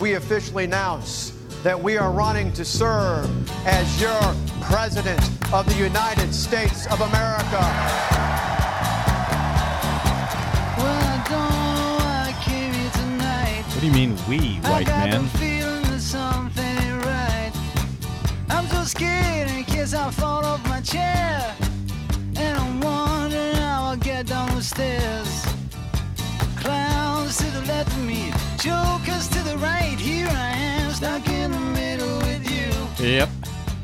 we officially announce that we are running to serve as your President of the United States of America. Well, I don't know why I came here tonight. What do you mean, we, I white got man? feeling something right. I'm so scared in case I fall off my chair. And I'm wondering how I'll get down the stairs. Clowns to the left of me, jokers to the right. Here I am, stuck in the middle with you. Yep.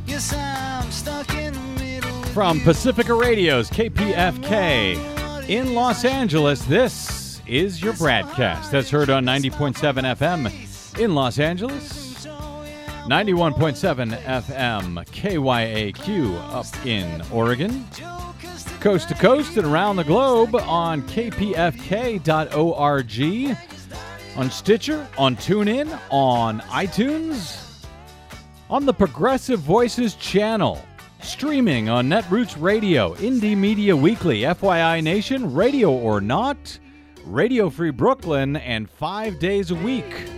Yes, I'm stuck in the middle with From. Pacifica Radio's KPFK in Los Angeles, this is your BradCast. That's heard on 90.7 FM in Los Angeles, 91.7 FM KYAQ up in Oregon, coast to coast and around the globe on kpfk.org, on Stitcher, on TuneIn, on iTunes, on the Progressive Voices channel, streaming on Netroots Radio, Indie Media Weekly, FYI Nation, Radio or Not, Radio Free Brooklyn, and five days a week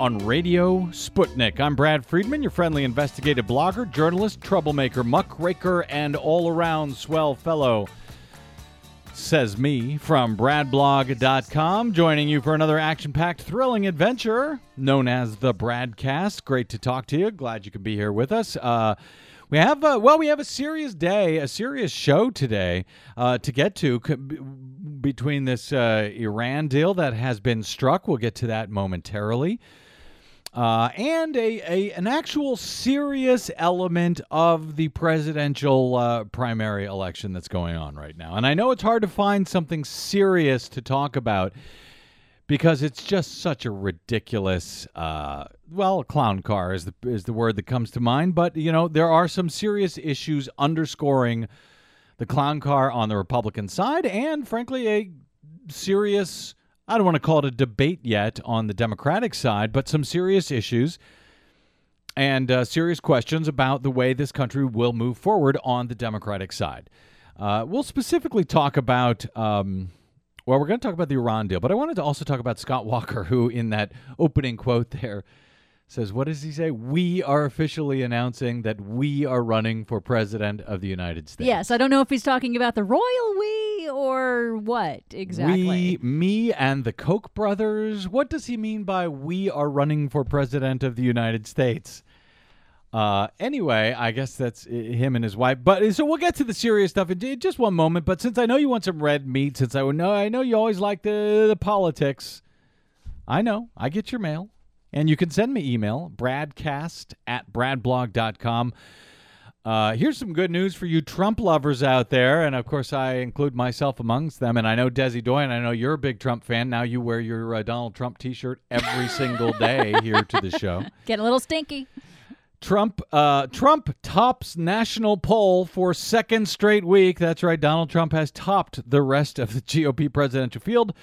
on Radio Sputnik. I'm Brad Friedman, your friendly investigative blogger, journalist, troublemaker, muckraker, and all around swell fellow. Says me from bradblog.com, joining you for another action packed, thrilling adventure known as the Bradcast. Great to talk to you. Glad you could be here with us. Uh, we have, uh, well, we have a serious day, a serious show today uh, to get to c- between this uh, Iran deal that has been struck. We'll get to that momentarily uh, and a, a an actual serious element of the presidential uh, primary election that's going on right now. And I know it's hard to find something serious to talk about because it's just such a ridiculous. Uh, well, clown car is the is the word that comes to mind. But you know there are some serious issues underscoring the clown car on the Republican side, and frankly a serious I don't want to call it a debate yet on the Democratic side, but some serious issues and uh, serious questions about the way this country will move forward on the Democratic side. Uh, we'll specifically talk about. Um, well, we're going to talk about the Iran deal, but I wanted to also talk about Scott Walker, who, in that opening quote there, says, What does he say? We are officially announcing that we are running for president of the United States. Yes, I don't know if he's talking about the royal we or what exactly. We, me, and the Koch brothers. What does he mean by we are running for president of the United States? Uh, anyway, I guess that's him and his wife. But so we'll get to the serious stuff in just one moment. But since I know you want some red meat, since I know I know you always like the the politics, I know I get your mail, and you can send me email bradcast at bradblog.com. Uh, here's some good news for you Trump lovers out there, and of course I include myself amongst them. And I know Desi Doyen, I know you're a big Trump fan. Now you wear your uh, Donald Trump T-shirt every single day here to the show. Getting a little stinky. Trump uh, Trump tops national poll for second straight week. That's right. Donald Trump has topped the rest of the GOP presidential field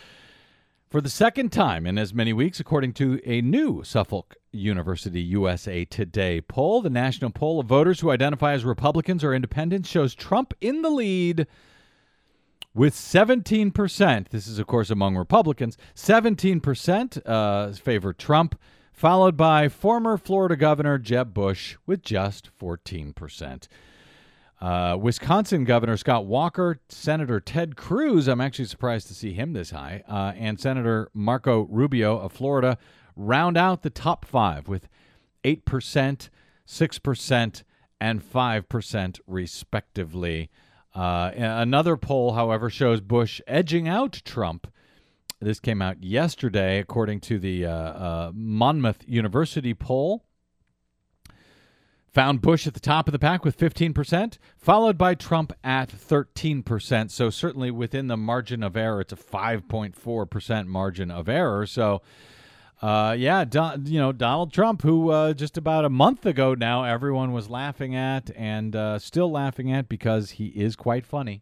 for the second time in as many weeks, according to a new Suffolk University USA Today poll. The national poll of voters who identify as Republicans or independents shows Trump in the lead with 17%. This is, of course, among Republicans. 17% uh, favor Trump, followed by former Florida Governor Jeb Bush with just 14%. Uh, Wisconsin Governor Scott Walker, Senator Ted Cruz, I'm actually surprised to see him this high, uh, and Senator Marco Rubio of Florida round out the top five with 8%, 6%, and 5%, respectively. Uh, another poll, however, shows Bush edging out Trump. This came out yesterday, according to the uh, uh, Monmouth University poll. Found Bush at the top of the pack with 15%, followed by Trump at 13%. So, certainly within the margin of error, it's a 5.4% margin of error. So, uh, yeah, Don, you know, Donald Trump, who uh, just about a month ago now everyone was laughing at and uh, still laughing at because he is quite funny.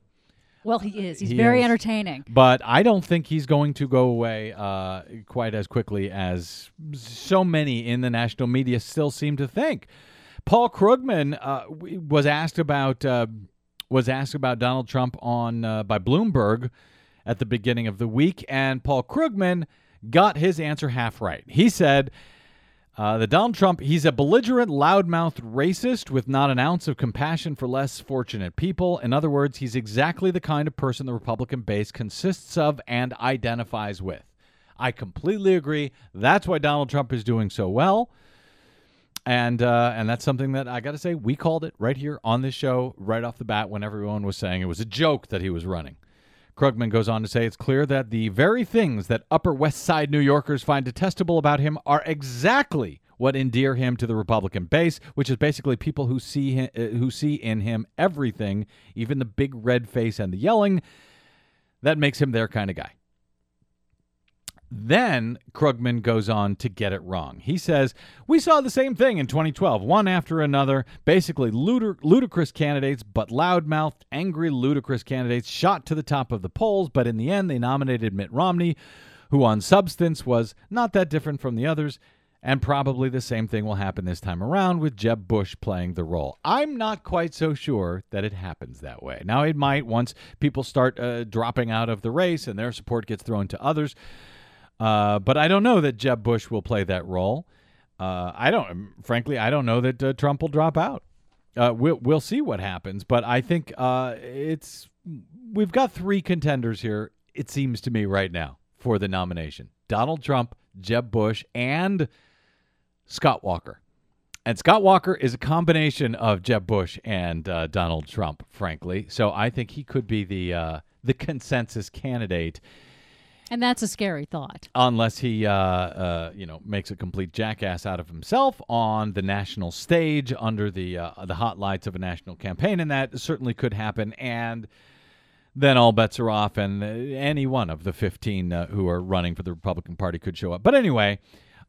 Well, he is. He's He very is. entertaining. But I don't think he's going to go away uh, quite as quickly as so many in the national media still seem to think. Paul Krugman uh, was asked about uh, was asked about Donald Trump on uh, by Bloomberg at the beginning of the week, and Paul Krugman got his answer half right. He said Uh, the Donald Trump, he's a belligerent, loudmouthed racist with not an ounce of compassion for less fortunate people. In other words, he's exactly the kind of person the Republican base consists of and identifies with. I completely agree. That's why Donald Trump is doing so well. And uh, and that's something that I got to say we called it right here on this show right off the bat when everyone was saying it was a joke that he was running. Krugman goes on to say it's clear that the very things that Upper West Side New Yorkers find detestable about him are exactly what endear him to the Republican base, which is basically people who see him, uh, who see in him everything, even the big red face and the yelling, that makes him their kind of guy. Then Krugman goes on to get it wrong. He says, We saw the same thing in 2012, one after another, basically ludic- ludicrous candidates, but loudmouthed, angry, ludicrous candidates shot to the top of the polls, but in the end, they nominated Mitt Romney, who on substance was not that different from the others. And probably the same thing will happen this time around with Jeb Bush playing the role. I'm not quite so sure that it happens that way. Now, it might once people start uh, dropping out of the race and their support gets thrown to others. Uh, but I don't know that Jeb Bush will play that role. Uh, I don't, frankly, I don't know that uh, Trump will drop out. Uh, we'll we'll see what happens, but I think uh, it's we've got three contenders here. It seems to me right now for the nomination: Donald Trump, Jeb Bush, and Scott Walker. And Scott Walker is a combination of Jeb Bush and uh, Donald Trump, frankly. So I think he could be the the consensus candidate and that's a scary thought. Unless he, uh, uh, you know, makes a complete jackass out of himself on the national stage under the uh, the hot lights of a national campaign, and that certainly could happen. And then all bets are off, and uh, any one of the 15 uh, who are running for the Republican Party could show up. But anyway,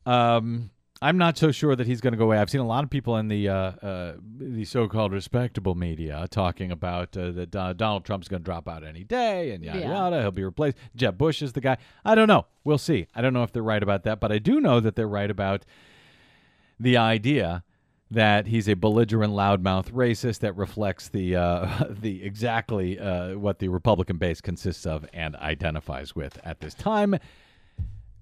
um, I'm not so sure that he's going to go away. I've seen a lot of people in the uh, uh, the so-called respectable media talking about uh, that Donald Trump's going to drop out any day and yada yeah. yada. He'll be replaced. Jeb Bush is the guy. I don't know. We'll see. I don't know if they're right about that, but I do know that they're right about the idea that he's a belligerent, loudmouth racist that reflects the uh, the exactly uh, what the Republican base consists of and identifies with at this time,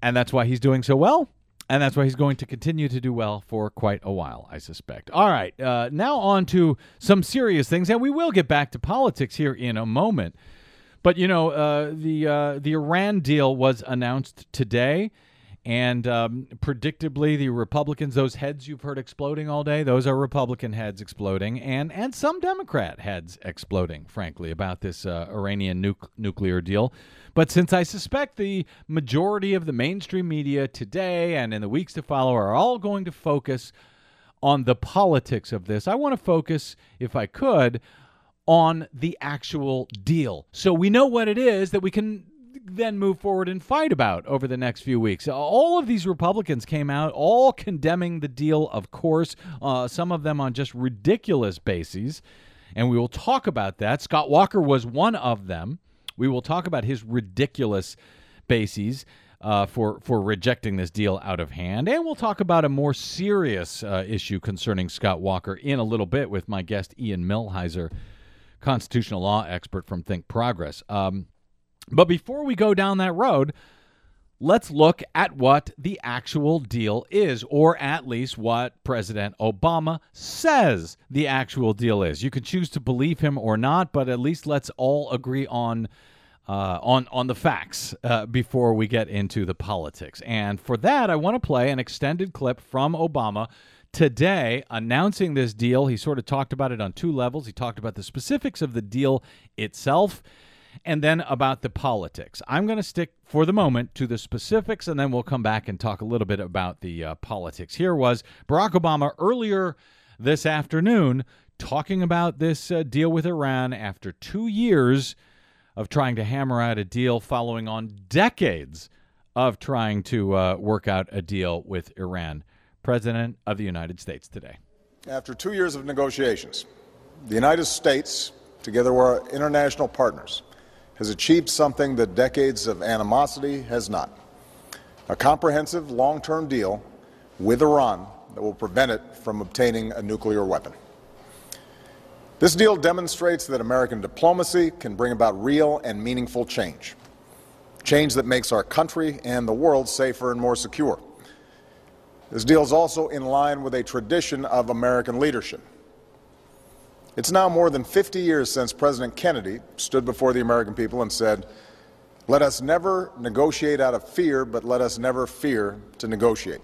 and that's why he's doing so well and that's why he's going to continue to do well for quite a while, I suspect. All right, uh, now on to some serious things, and we will get back to politics here in a moment. But you know, uh, the uh, the Iran deal was announced today, and um, predictably, the Republicans, those heads you've heard exploding all day, those are Republican heads exploding, and and some Democrat heads exploding, frankly, about this uh, Iranian nu- nuclear deal. But since I suspect the majority of the mainstream media today and in the weeks to follow are all going to focus on the politics of this, I want to focus, if I could, on the actual deal. So we know what it is that we can then move forward and fight about over the next few weeks. All of these Republicans came out, all condemning the deal, of course, uh, some of them on just ridiculous bases. And we will talk about that. Scott Walker was one of them. We will talk about his ridiculous bases. Uh, for for rejecting this deal out of hand, and we'll talk about a more serious uh, issue concerning Scott Walker in a little bit with my guest Ian Millhiser, constitutional law expert from Think Progress. Um, but before we go down that road, let's look at what the actual deal is, or at least what President Obama says the actual deal is. You can choose to believe him or not, but at least let's all agree on. Uh, on on the facts uh, before we get into the politics, and for that, I want to play an extended clip from Obama today announcing this deal. He sort of talked about it on two levels. He talked about the specifics of the deal itself, and then about the politics. I'm going to stick for the moment to the specifics, and then we'll come back and talk a little bit about the uh, politics. Here was Barack Obama earlier this afternoon talking about this uh, deal with Iran after two years of trying to hammer out a deal following on decades of trying to uh, work out a deal with Iran. President of the United States today. After two years of negotiations, the United States, together with our international partners, has achieved something that decades of animosity has not a comprehensive long term deal with Iran that will prevent it from obtaining a nuclear weapon. This deal demonstrates that American diplomacy can bring about real and meaningful change, change that makes our country and the world safer and more secure. This deal is also in line with a tradition of American leadership. It's now more than 50 years since President Kennedy stood before the American people and said, Let us never negotiate out of fear, but let us never fear to negotiate.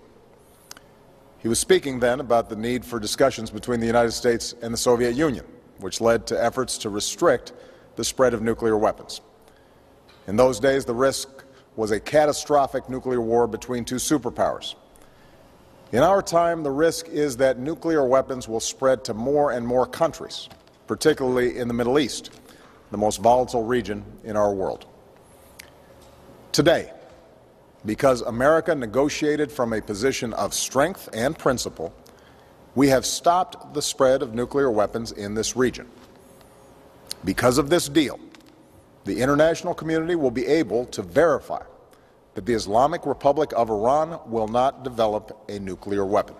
He was speaking then about the need for discussions between the United States and the Soviet Union, which led to efforts to restrict the spread of nuclear weapons. In those days, the risk was a catastrophic nuclear war between two superpowers. In our time, the risk is that nuclear weapons will spread to more and more countries, particularly in the Middle East, the most volatile region in our world. Today, because America negotiated from a position of strength and principle, we have stopped the spread of nuclear weapons in this region. Because of this deal, the international community will be able to verify that the Islamic Republic of Iran will not develop a nuclear weapon.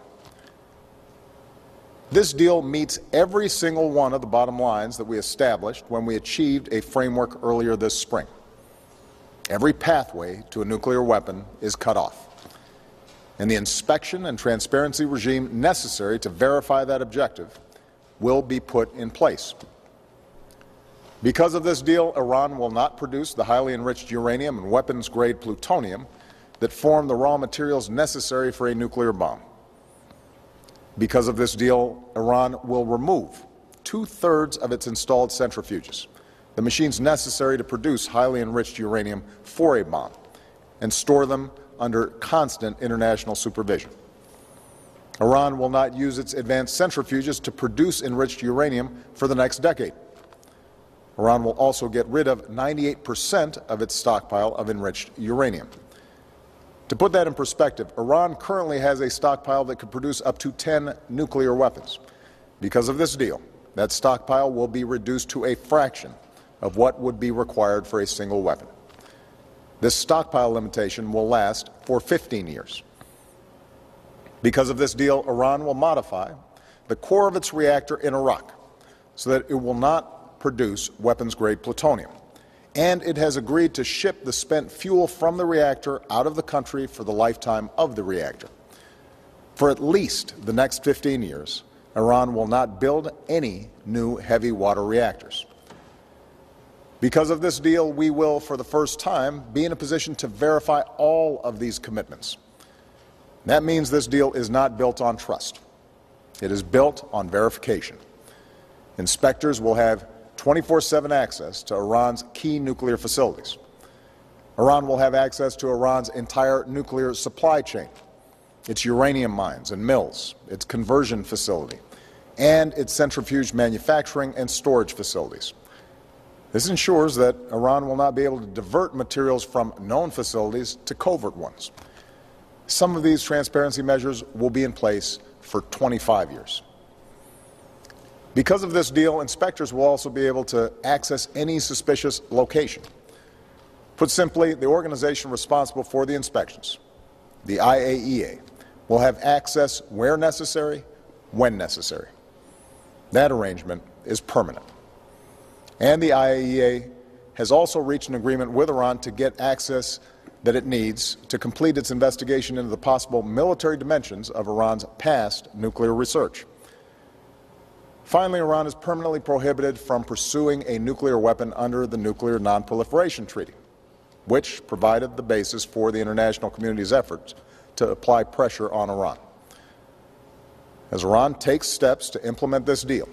This deal meets every single one of the bottom lines that we established when we achieved a framework earlier this spring. Every pathway to a nuclear weapon is cut off. And the inspection and transparency regime necessary to verify that objective will be put in place. Because of this deal, Iran will not produce the highly enriched uranium and weapons grade plutonium that form the raw materials necessary for a nuclear bomb. Because of this deal, Iran will remove two thirds of its installed centrifuges, the machines necessary to produce highly enriched uranium for a bomb, and store them under constant international supervision. Iran will not use its advanced centrifuges to produce enriched uranium for the next decade. Iran will also get rid of 98% of its stockpile of enriched uranium. To put that in perspective, Iran currently has a stockpile that could produce up to 10 nuclear weapons. Because of this deal, that stockpile will be reduced to a fraction of what would be required for a single weapon. This stockpile limitation will last for 15 years. Because of this deal, Iran will modify the core of its reactor in Arak so that it will not produce weapons grade plutonium. And it has agreed to ship the spent fuel from the reactor out of the country for the lifetime of the reactor. For at least the next 15 years, Iran will not build any new heavy water reactors. Because of this deal, we will, for the first time, be in a position to verify all of these commitments. That means this deal is not built on trust. It is built on verification. Inspectors will have 24 7 access to Iran's key nuclear facilities. Iran will have access to Iran's entire nuclear supply chain, its uranium mines and mills, its conversion facility, and its centrifuge manufacturing and storage facilities. This ensures that Iran will not be able to divert materials from known facilities to covert ones. Some of these transparency measures will be in place for 25 years. Because of this deal, inspectors will also be able to access any suspicious location. Put simply, the organization responsible for the inspections, the IAEA, will have access where necessary, when necessary. That arrangement is permanent. And the IAEA has also reached an agreement with Iran to get access that it needs to complete its investigation into the possible military dimensions of Iran's past nuclear research. Finally, Iran is permanently prohibited from pursuing a nuclear weapon under the Nuclear Nonproliferation Treaty, which provided the basis for the international community's efforts to apply pressure on Iran. As Iran takes steps to implement this deal,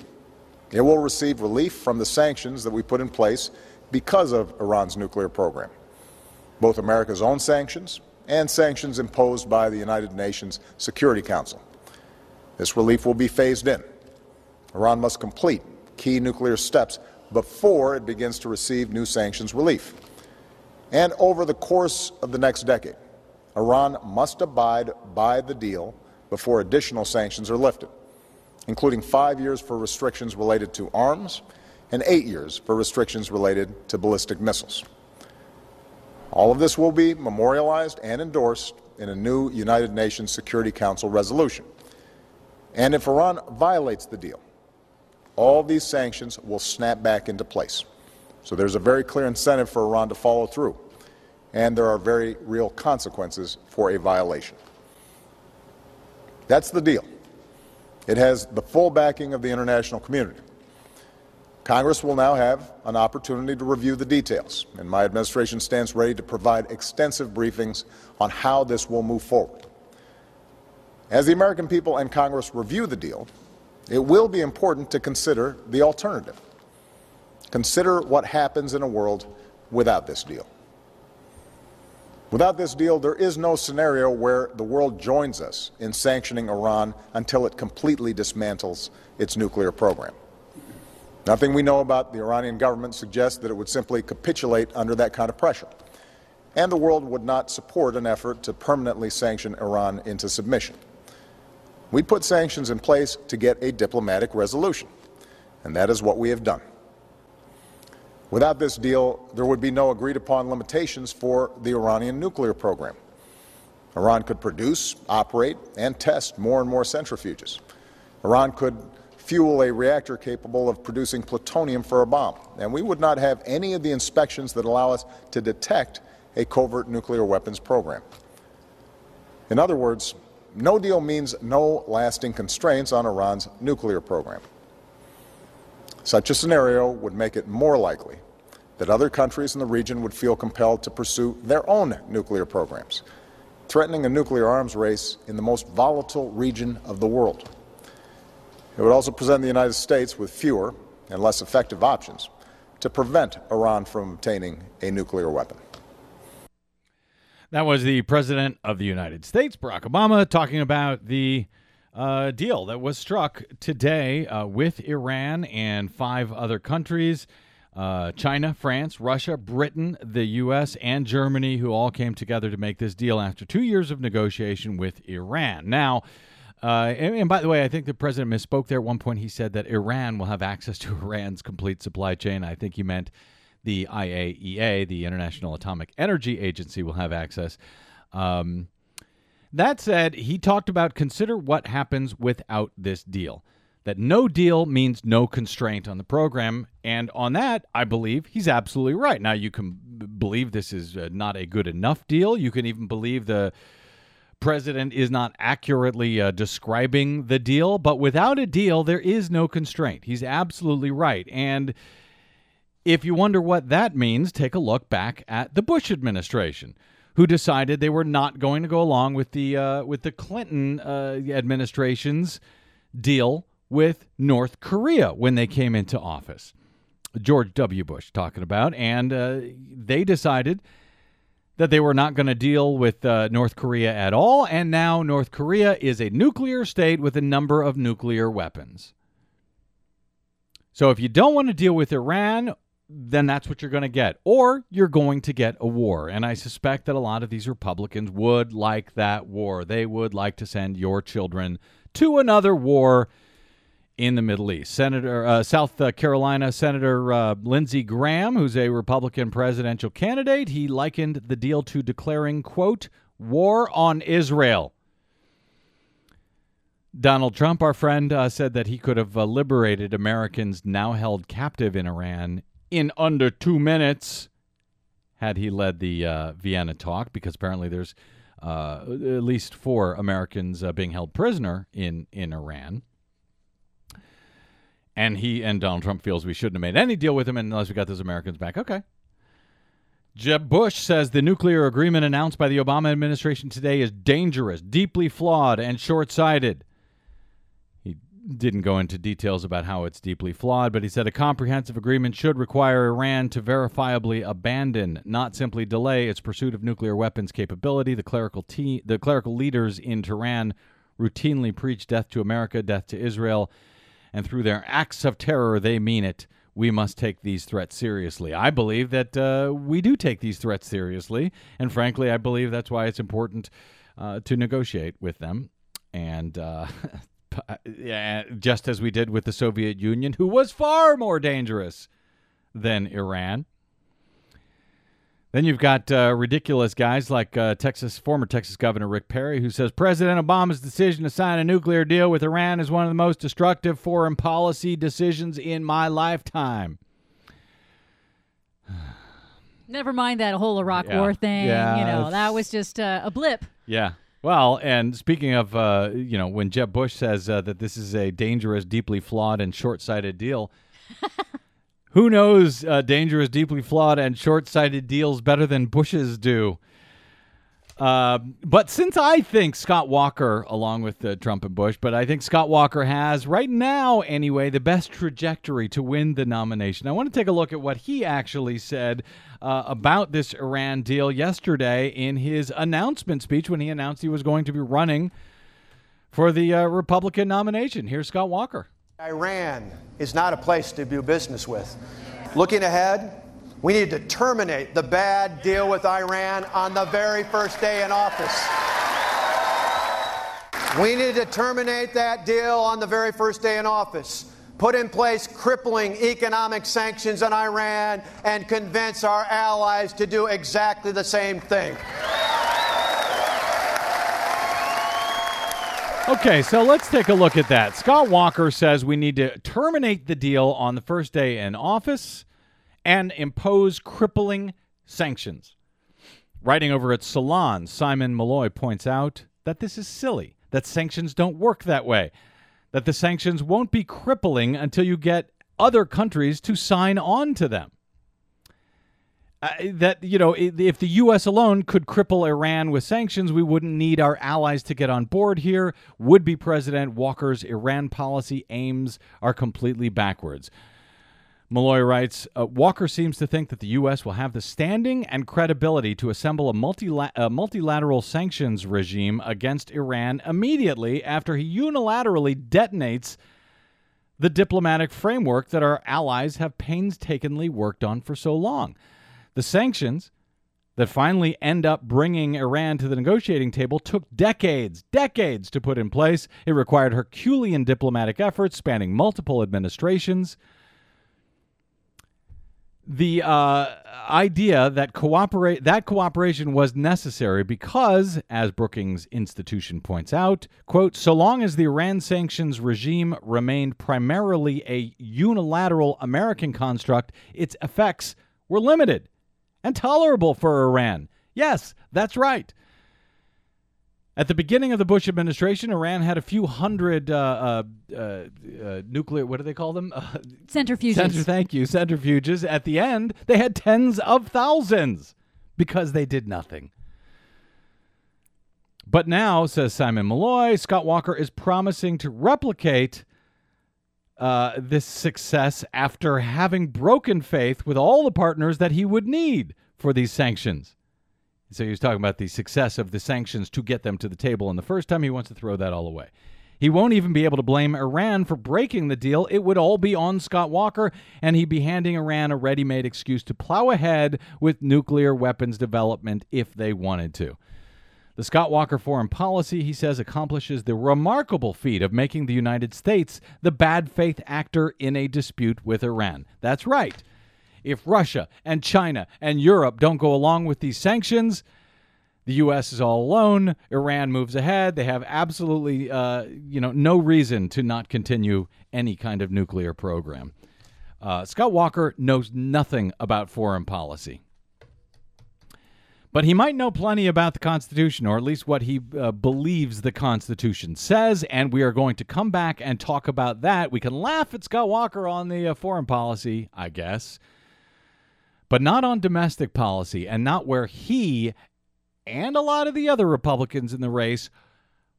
it will receive relief from the sanctions that we put in place because of Iran's nuclear program, both America's own sanctions and sanctions imposed by the United Nations Security Council. This relief will be phased in Iran must complete key nuclear steps before it begins to receive new sanctions relief. And over the course of the next decade, Iran must abide by the deal before additional sanctions are lifted, including five years for restrictions related to arms and eight years for restrictions related to ballistic missiles. All of this will be memorialized and endorsed in a new United Nations Security Council resolution. And if Iran violates the deal, all these sanctions will snap back into place. So there's a very clear incentive for Iran to follow through, and there are very real consequences for a violation. That's the deal. It has the full backing of the international community. Congress will now have an opportunity to review the details, and my administration stands ready to provide extensive briefings on how this will move forward. As the American people and Congress review the deal, it will be important to consider the alternative. Consider what happens in a world without this deal. Without this deal, there is no scenario where the world joins us in sanctioning Iran until it completely dismantles its nuclear program. Nothing we know about the Iranian government suggests that it would simply capitulate under that kind of pressure. And the world would not support an effort to permanently sanction Iran into submission. We put sanctions in place to get a diplomatic resolution, and that is what we have done. Without this deal, there would be no agreed upon limitations for the Iranian nuclear program. Iran could produce, operate, and test more and more centrifuges. Iran could fuel a reactor capable of producing plutonium for a bomb. And we would not have any of the inspections that allow us to detect a covert nuclear weapons program. In other words, no deal means no lasting constraints on Iran's nuclear program. Such a scenario would make it more likely that other countries in the region would feel compelled to pursue their own nuclear programs, threatening a nuclear arms race in the most volatile region of the world. It would also present the United States with fewer and less effective options to prevent Iran from obtaining a nuclear weapon. That was the President of the United States, Barack Obama, talking about the uh, deal that was struck today uh, with Iran and five other countries uh, China, France, Russia, Britain, the U.S., and Germany, who all came together to make this deal after two years of negotiation with Iran. Now, uh, and, and, by the way, I think the president misspoke there. At one point, he said that Iran will have access to Iran's complete supply chain. I think he meant the IAEA, the International Atomic Energy Agency, will have access. Um, that said, he talked about consider what happens without this deal. That no deal means no constraint on the program. And on that, I believe he's absolutely right. Now, you can believe this is uh, not a good enough deal. You can even believe the president is not accurately uh, describing the deal, but without a deal, there is no constraint. He's absolutely right. And if you wonder what that means, take a look back at the Bush administration, who decided they were not going to go along with the uh, with the Clinton uh, administration's deal with North Korea when they came into office. George W. Bush talking about, and uh, they decided that they were not going to deal with uh, North Korea at all, and now North Korea is a nuclear state with a number of nuclear weapons. So if you don't want to deal with Iran, then that's what you're going to get. Or you're going to get a war. And I suspect that a lot of these Republicans would like that war. They would like to send your children to another war in the Middle East. Senator uh, South uh, Carolina Senator uh, Lindsey Graham, who's a Republican presidential candidate, he likened the deal to declaring quote war on Israel. Donald Trump, our friend, uh, said that he could have uh, liberated Americans now held captive in Iran in under two minutes had he led the uh, Vienna talk, because apparently there's at least four Americans being held prisoner in in Iran and he and Donald Trump feels we shouldn't have made any deal with him unless we got those Americans back. Okay. Jeb Bush says the nuclear agreement announced by the Obama administration today is dangerous, deeply flawed, and short sighted. Didn't go into details about how it's deeply flawed, but he said a comprehensive agreement should require Iran to verifiably abandon, not simply delay, its pursuit of nuclear weapons capability. The clerical, te- the clerical leaders in Tehran routinely preach death to America, death to Israel and through their acts of terror, they mean it. We must take these threats seriously. I believe that uh, we do take these threats seriously, and frankly, I believe that's why it's important uh, to negotiate with them. And uh, just as we did with the Soviet Union, who was far more dangerous than Iran. Then you've got uh, ridiculous guys like uh, Texas former Texas Governor Rick Perry, who says President Obama's decision to sign a nuclear deal with Iran is one of the most destructive foreign policy decisions in my lifetime. Never mind that whole Iraq Yeah. War thing. Yeah, you know, that was just uh, a blip. Yeah. Well, and speaking of, uh, you know, when Jeb Bush says uh, that this is a dangerous, deeply flawed, and short sighted deal, who knows uh, dangerous, deeply flawed, and short sighted deals better than Bush's do? Uh, but since I think Scott Walker, along with uh, Trump and Bush, but I think Scott Walker has, right now anyway, the best trajectory to win the nomination. I want to take a look at what he actually said uh, about this Iran deal yesterday in his announcement speech when he announced he was going to be running for the uh, Republican nomination. Here's Scott Walker. Iran is not a place to do business with. Looking ahead, we need to terminate the bad deal with Iran on the very first day in office. We need to terminate that deal on the very first day in office. Put in place crippling economic sanctions on Iran and convince our allies to do exactly the same thing. Okay, so let's take a look at that. Scott Walker says we need to terminate the deal on the first day in office and impose crippling sanctions. Writing over at Salon, Simon Maloy points out that this is silly, that sanctions don't work that way, that the sanctions won't be crippling until you get other countries to sign on to them. Uh, that, you know, if the U.S. alone could cripple Iran with sanctions, we wouldn't need our allies to get on board here. Would be President Walker's Iran policy aims are completely backwards. Maloy writes uh, Walker seems to think that the U.S. will have the standing and credibility to assemble a, multila- a, multilateral sanctions regime against Iran immediately after he unilaterally detonates the diplomatic framework that our allies have painstakingly worked on for so long. The sanctions that finally end up bringing Iran to the negotiating table took decades, decades to put in place. It required Herculean diplomatic efforts spanning multiple administrations the uh, idea that cooperate that cooperation was necessary because, as Brookings Institution points out, quote, so long as the Iran sanctions regime remained primarily a unilateral American construct, its effects were limited and tolerable for Iran. Yes, that's right. At the beginning of the Bush administration, Iran had a few hundred uh, uh, uh, nuclear, what do they call them? Centrifuges. Center, thank you, centrifuges. At the end, they had tens of thousands because they did nothing. But now, says Simon Maloy, Scott Walker is promising to replicate uh, this success after having broken faith with all the partners that he would need for these sanctions. So he was talking about the success of the sanctions to get them to the table. And the first time he wants to throw that all away. He won't even be able to blame Iran for breaking the deal. It would all be on Scott Walker, and he'd be handing Iran a ready made excuse to plow ahead with nuclear weapons development if they wanted to. The Scott Walker foreign policy, he says, accomplishes the remarkable feat of making the United States the bad faith actor in a dispute with Iran. That's right. If Russia and China and Europe don't go along with these sanctions, the U.S. is all alone. Iran moves ahead. They have absolutely, uh, you know, no reason to not continue any kind of nuclear program. Uh, Scott Walker knows nothing about foreign policy. But he might know plenty about the Constitution, or at least what he uh, believes the Constitution says, and we are going to come back and talk about that. We can laugh at Scott Walker on the uh, foreign policy, I guess, but not on domestic policy and not where he and a lot of the other Republicans in the race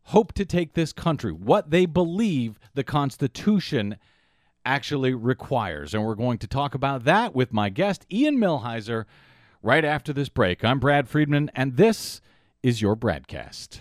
hope to take this country, what they believe the Constitution actually requires. And we're going to talk about that with my guest, Ian Millhiser, right after this break. I'm Brad Friedman, and this is your BradCast.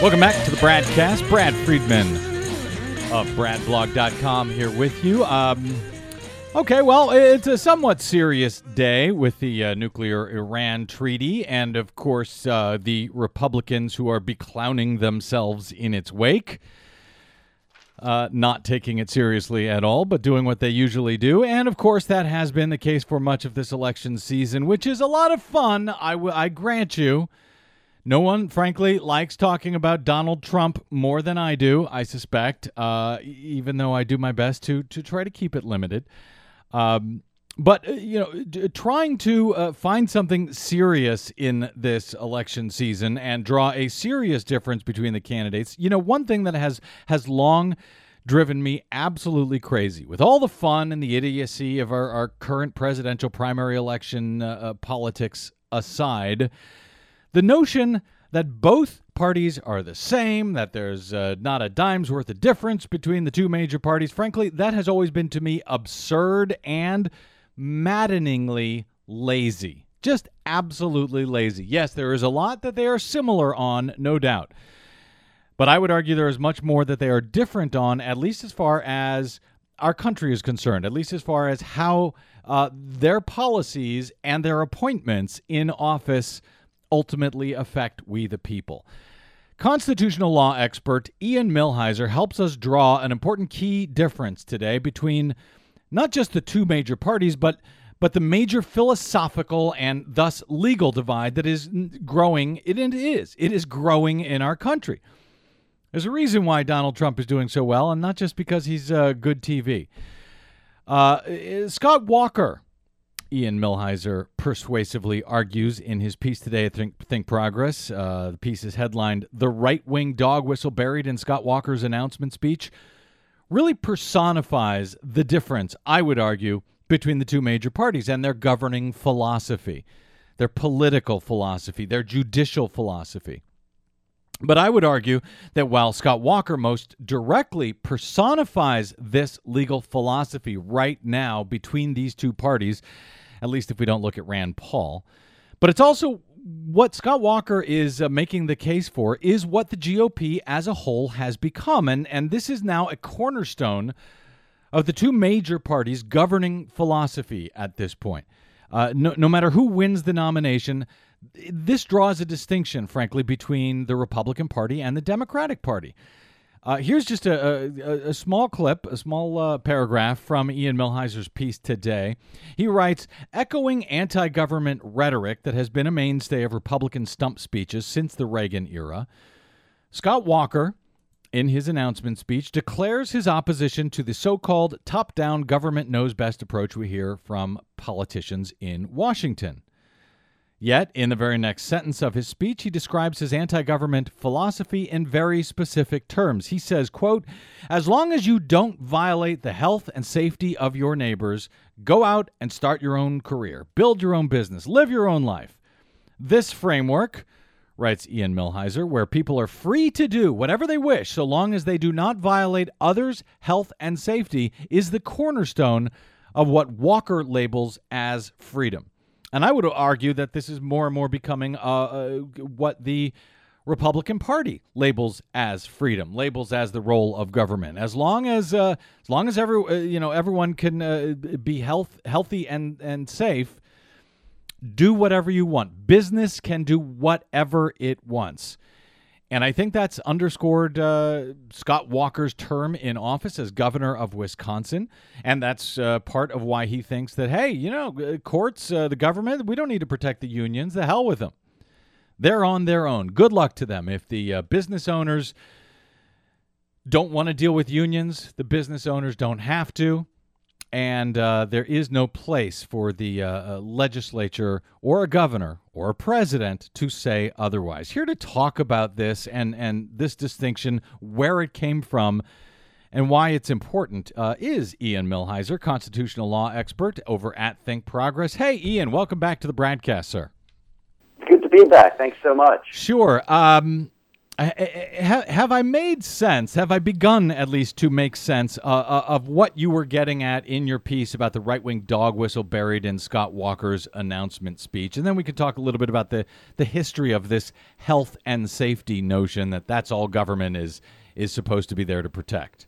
Welcome back to the Bradcast. Brad Friedman of bradblog.com here with you. Um, okay, well, it's a somewhat serious day with the uh, nuclear Iran treaty and, of course, uh, the Republicans who are beclowning themselves in its wake. Uh, not taking it seriously at all, but doing what they usually do. And of course, that has been the case for much of this election season, which is a lot of fun, I, w- I grant you. No one, frankly, likes talking about Donald Trump more than I do. I suspect, uh, even though I do my best to to try to keep it limited. Um, but uh, you know, trying to uh, find something serious in this election season and draw a serious difference between the candidates. You know, one thing that has has long driven me absolutely crazy with all the fun and the idiocy of our, our current presidential primary election uh, uh, politics aside the notion that both parties are the same, that there's uh, not a dime's worth of difference between the two major parties, frankly, that has always been to me absurd and maddeningly lazy. Just absolutely lazy. Yes, there is a lot that they are similar on, no doubt. But I would argue there is much more that they are different on, at least as far as our country is concerned, at least as far as how uh, their policies and their appointments in office ultimately affect we the people. Constitutional law expert Ian Millhiser helps us draw an important key difference today between not just the two major parties, but but the major philosophical and thus legal divide that is growing. It is. It is growing in our country. There's a reason why Donald Trump is doing so well, and not just because he's uh, good TV. Uh, Scott Walker Ian Millhiser persuasively argues in his piece today at Think, Think Progress. Uh, the piece is headlined The Right Wing Dog Whistle Buried in Scott Walker's Announcement Speech. Really personifies the difference, I would argue, between the two major parties and their governing philosophy, their political philosophy, their judicial philosophy. But I would argue that while Scott Walker most directly personifies this legal philosophy right now between these two parties, at least if we don't look at Rand Paul. But it's also what Scott Walker is uh, making the case for is what the GOP as a whole has become. And, and this is now a cornerstone of the two major parties' governing philosophy at this point. Uh, no, no matter who wins the nomination, this draws a distinction, frankly, between the Republican Party and the Democratic Party. Uh, here's just a, a, a, small clip, a small uh, paragraph from Ian Millhiser's piece today. He writes Echoing anti government rhetoric that has been a mainstay of Republican stump speeches since the Reagan era, Scott Walker, in his announcement speech, declares his opposition to the so called top down government knows best approach we hear from politicians in Washington. Yet, in the very next sentence of his speech, he describes his anti-government philosophy in very specific terms. He says, quote, "As long as you don't violate the health and safety of your neighbors, go out and start your own career, build your own business, live your own life." This framework, writes Ian Millhiser, where people are free to do whatever they wish so long as they do not violate others' health and safety, is the cornerstone of what Walker labels as freedom. And I would argue that this is more and more becoming uh, uh, what the Republican Party labels as freedom, labels as the role of government. As long as uh, as long as every uh, you know everyone can uh, be health healthy and and safe, do whatever you want. Business can do whatever it wants. And I think that's underscored uh, Scott Walker's term in office as governor of Wisconsin. And that's uh, part of why he thinks that, hey, you know, courts, uh, the government, we don't need to protect the unions. The hell with them. They're on their own. Good luck to them. If the uh, business owners don't want to deal with unions, the business owners don't have to. And uh, there is no place for the uh, uh, legislature or a governor or a president to say otherwise. Here to talk about this and, and this distinction, where it came from, and why it's important uh, is Ian Millhiser, constitutional law expert over at Think Progress. Hey, Ian, welcome back to the BradCast, sir. Good to be back. Thanks so much. Sure. Um, have I made sense? Have I begun at least to make sense uh, uh, of what you were getting at in your piece about the right wing dog whistle buried in Scott Walker's announcement speech? And then we could talk a little bit about the, the history of this health and safety notion that that's all government is is supposed to be there to protect.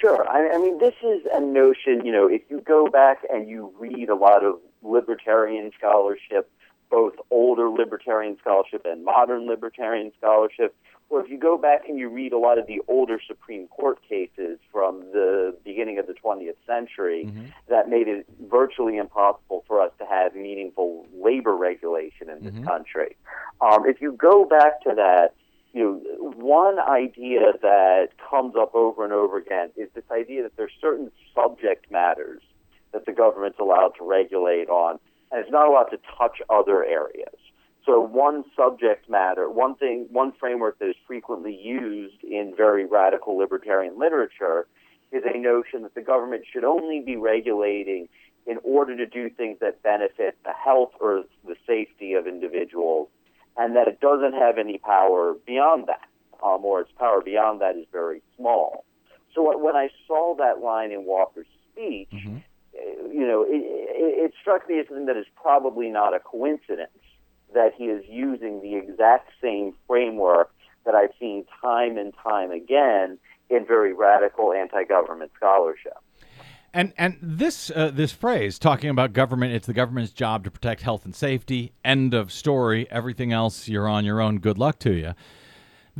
Sure. I, I mean, this is a notion, you know, if you go back and you read a lot of libertarian scholarship, both older libertarian scholarship and modern libertarian scholarship, or if you go back and you read a lot of the older Supreme Court cases from the beginning of the 20th century mm-hmm. that made it virtually impossible for us to have meaningful labor regulation in this mm-hmm. country. Um, if you go back to that, you know, one idea that comes up over and over again is this idea that there's certain subject matters that the government's allowed to regulate on, and it's not allowed to touch other areas. So one subject matter, one thing, one framework that is frequently used in very radical libertarian literature is a notion that the government should only be regulating in order to do things that benefit the health or the safety of individuals and that it doesn't have any power beyond that, um, or its power beyond that is very small. So when I saw that line in Walker's speech, mm-hmm. Know, it, it, it struck me as something that is probably not a coincidence that he is using the exact same framework that I've seen time and time again in very radical anti-government scholarship. And and this uh, this phrase talking about government, it's the government's job to protect health and safety. End of story. Everything else, you're on your own. Good luck to you.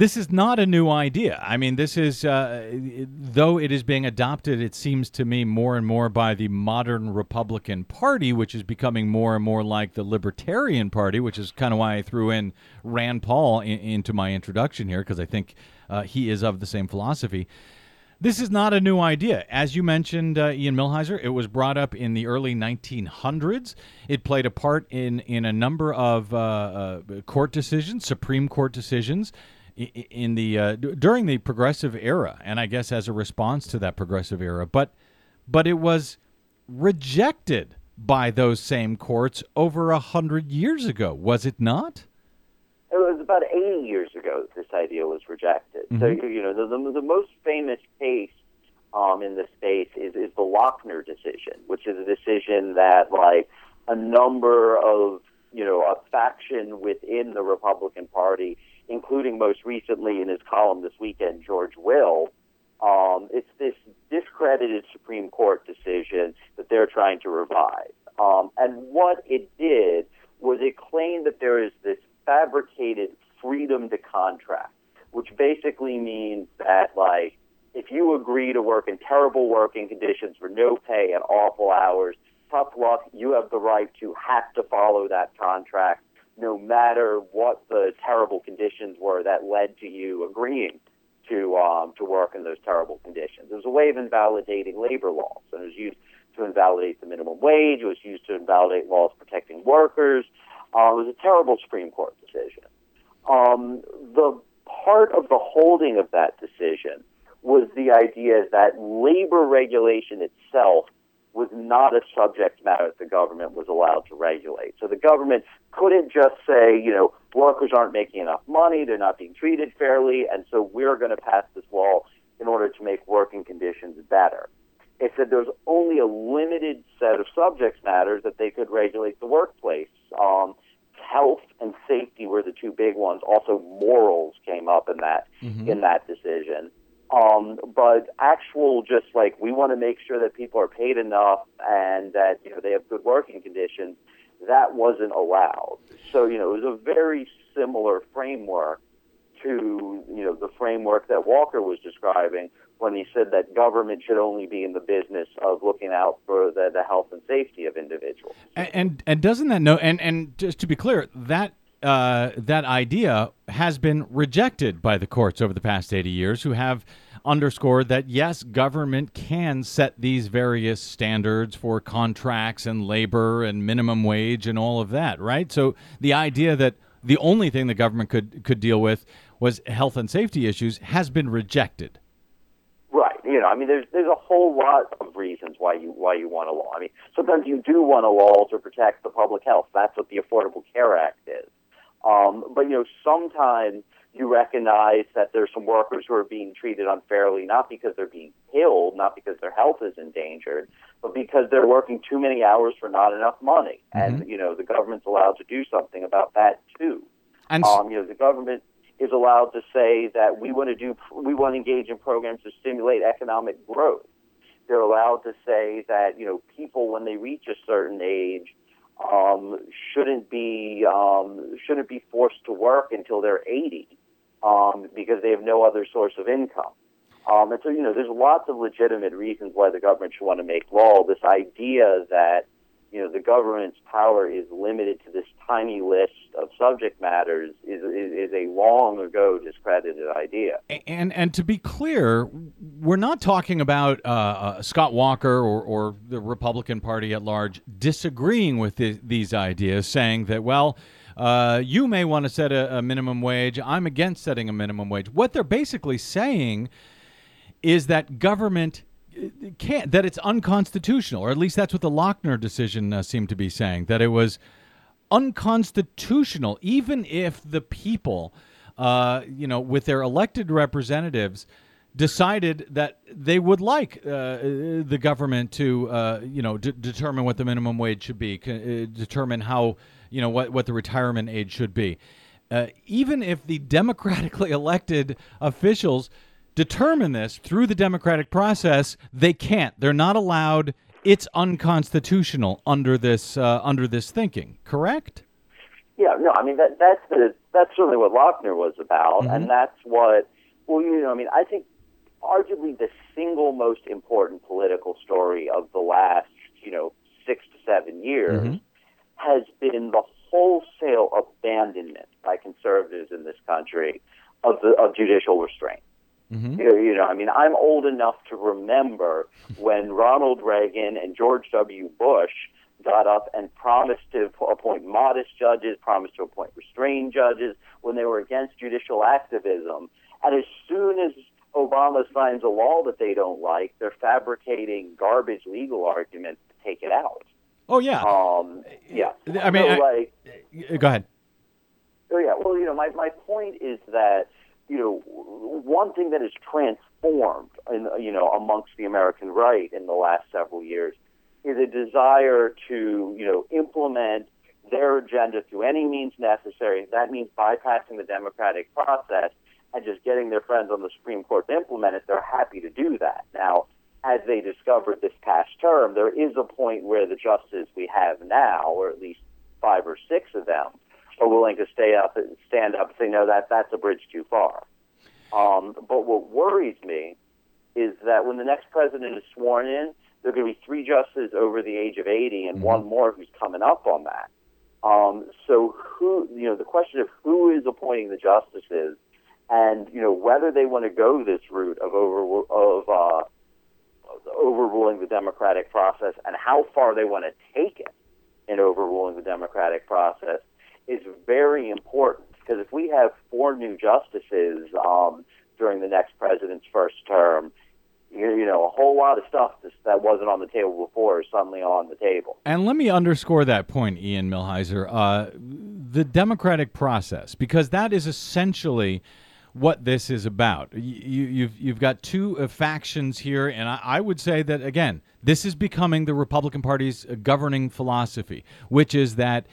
This is not a new idea. I mean, this is uh, though it is being adopted. It seems to me more and more by the modern Republican Party, which is becoming more and more like the Libertarian Party, which is kind of why I threw in Rand Paul in, into my introduction here because I think uh, he is of the same philosophy. This is not a new idea. As you mentioned, uh, Ian Millhiser, it was brought up in the early 1900s. It played a part in, in a number of uh, uh, court decisions, Supreme Court decisions, in the uh, during the progressive era, and I guess as a response to that progressive era. But but it was rejected by those same courts over a hundred years ago, was it not? It was about 80 years ago that this idea was rejected. Mm-hmm. So, you know, the, the, the most famous case um, in this space is, is the Lochner decision, which is a decision that, like, a number of, you know, a faction within the Republican Party, including most recently in his column this weekend, George Will, um, it's this discredited Supreme Court decision that they're trying to revive. Um, and what it did was it claimed that there is this fabricated freedom to contract, which basically means that, like, if you agree to work in terrible working conditions for no pay and awful hours, tough luck, you have the right to have to follow that contract no matter what the terrible conditions were that led to you agreeing to um, to work in those terrible conditions. It was a way of invalidating labor laws, and it was used to invalidate the minimum wage. It was used to invalidate laws protecting workers. Uh, it was a terrible Supreme Court decision. Um, the part of the holding of that decision was the idea that labor regulation itself was not a subject matter that the government was allowed to regulate. So the government couldn't just say, you know, workers aren't making enough money, they're not being treated fairly, and so we're going to pass this law in order to make working conditions better. It said there's only a limited set of subject matters that they could regulate the workplace. Um, health and safety were the two big ones. Also, morals came up in that mm-hmm. in that decision. Um, but actual, just like we want to make sure that people are paid enough and that you know they have good working conditions, that wasn't allowed. So you know it was a very similar framework to you know the framework that Walker was describing when he said that government should only be in the business of looking out for the, the health and safety of individuals. And, and and, doesn't that know? And and just to be clear, that uh, that idea has been rejected by the courts over the past 80 years, who have underscored that yes, government can set these various standards for contracts and labor and minimum wage and all of that, right? So the idea that the only thing the government could could deal with was health and safety issues has been rejected. Right. You know, I mean, there's there's a whole lot of reasons why you why you want a law. I mean, sometimes you do want a law to protect the public health. That's what the Affordable Care Act is. Um, but you know, sometimes you recognize that there's some workers who are being treated unfairly, not because they're being killed, not because their health is endangered, but because they're working too many hours for not enough money. And you know, the government's allowed to do something about that too. And Um, you know, the government is allowed to say that we want to do, we want to engage in programs to stimulate economic growth. They're allowed to say that you know people when they reach a certain age um, shouldn't be um, shouldn't be forced to work until they're 80 um, because they have no other source of income. Um, and so you know, there's lots of legitimate reasons why the government should want to make law. This idea that you know the government's power is limited to this tiny list of subject matters is is, is a long ago discredited idea. and and to be clear, we're not talking about uh, uh, Scott Walker or, or the Republican Party at large disagreeing with the, these ideas, saying that well. Uh, you may want to set a, a minimum wage. I'm against setting a minimum wage. What they're basically saying is that government can't, that it's unconstitutional, or at least that's what the Lochner decision uh, seemed to be saying, that it was unconstitutional, even if the people, uh, you know, with their elected representatives, decided that they would like uh, the government to, uh, you know, d- determine what the minimum wage should be, c- uh, determine how, you know, what, what the retirement age should be. Uh, even if the democratically elected officials determine this through the democratic process, they can't. They're not allowed. It's unconstitutional under this uh, under this thinking. Correct? Yeah, no, I mean that that's the that's certainly what Lochner was about, and that's what well, you know, I mean, I think arguably the single most important political story of the last, you know, six to seven years has been the wholesale abandonment by conservatives in this country of the of judicial restraint. You know, you know, I mean, I'm old enough to remember when Ronald Reagan and George W. Bush got up and promised to appoint modest judges, promised to appoint restrained judges when they were against judicial activism. And as soon as Obama signs a law that they don't like, they're fabricating garbage legal arguments to take it out. Oh yeah. Um, yeah. I mean, so, I- like, Go ahead. Oh yeah. Well, you know, my my point is that you know one thing that has transformed, in, you know, amongst the American right in the last several years is a desire to you know implement their agenda through any means necessary. That means bypassing the democratic process and just getting their friends on the Supreme Court to implement it. They're happy to do that now. As they discovered this past term, there is a point where the justices we have now, or at least five or six of them, are willing to stay up and stand up and say, no, that that's a bridge too far. Um, but what worries me is that when the next president is sworn in, there are going to be three justices over the age of 80 and one more who's coming up on that. Um, so who, you know, the question of who is appointing the justices and, you know, whether they want to go this route of over, of, uh, overruling the democratic process and how far they want to take it in overruling the democratic process is very important because if we have four new justices um, during the next president's first term, you, know, a whole lot of stuff that wasn't on the table before is suddenly on the table. And let me underscore that point, Ian Millhiser. Uh, the democratic process, because that is essentially what this is about. You, you, you've you've got two uh, factions here, and I, I would say that again, this is becoming the Republican Party's governing philosophy, which is that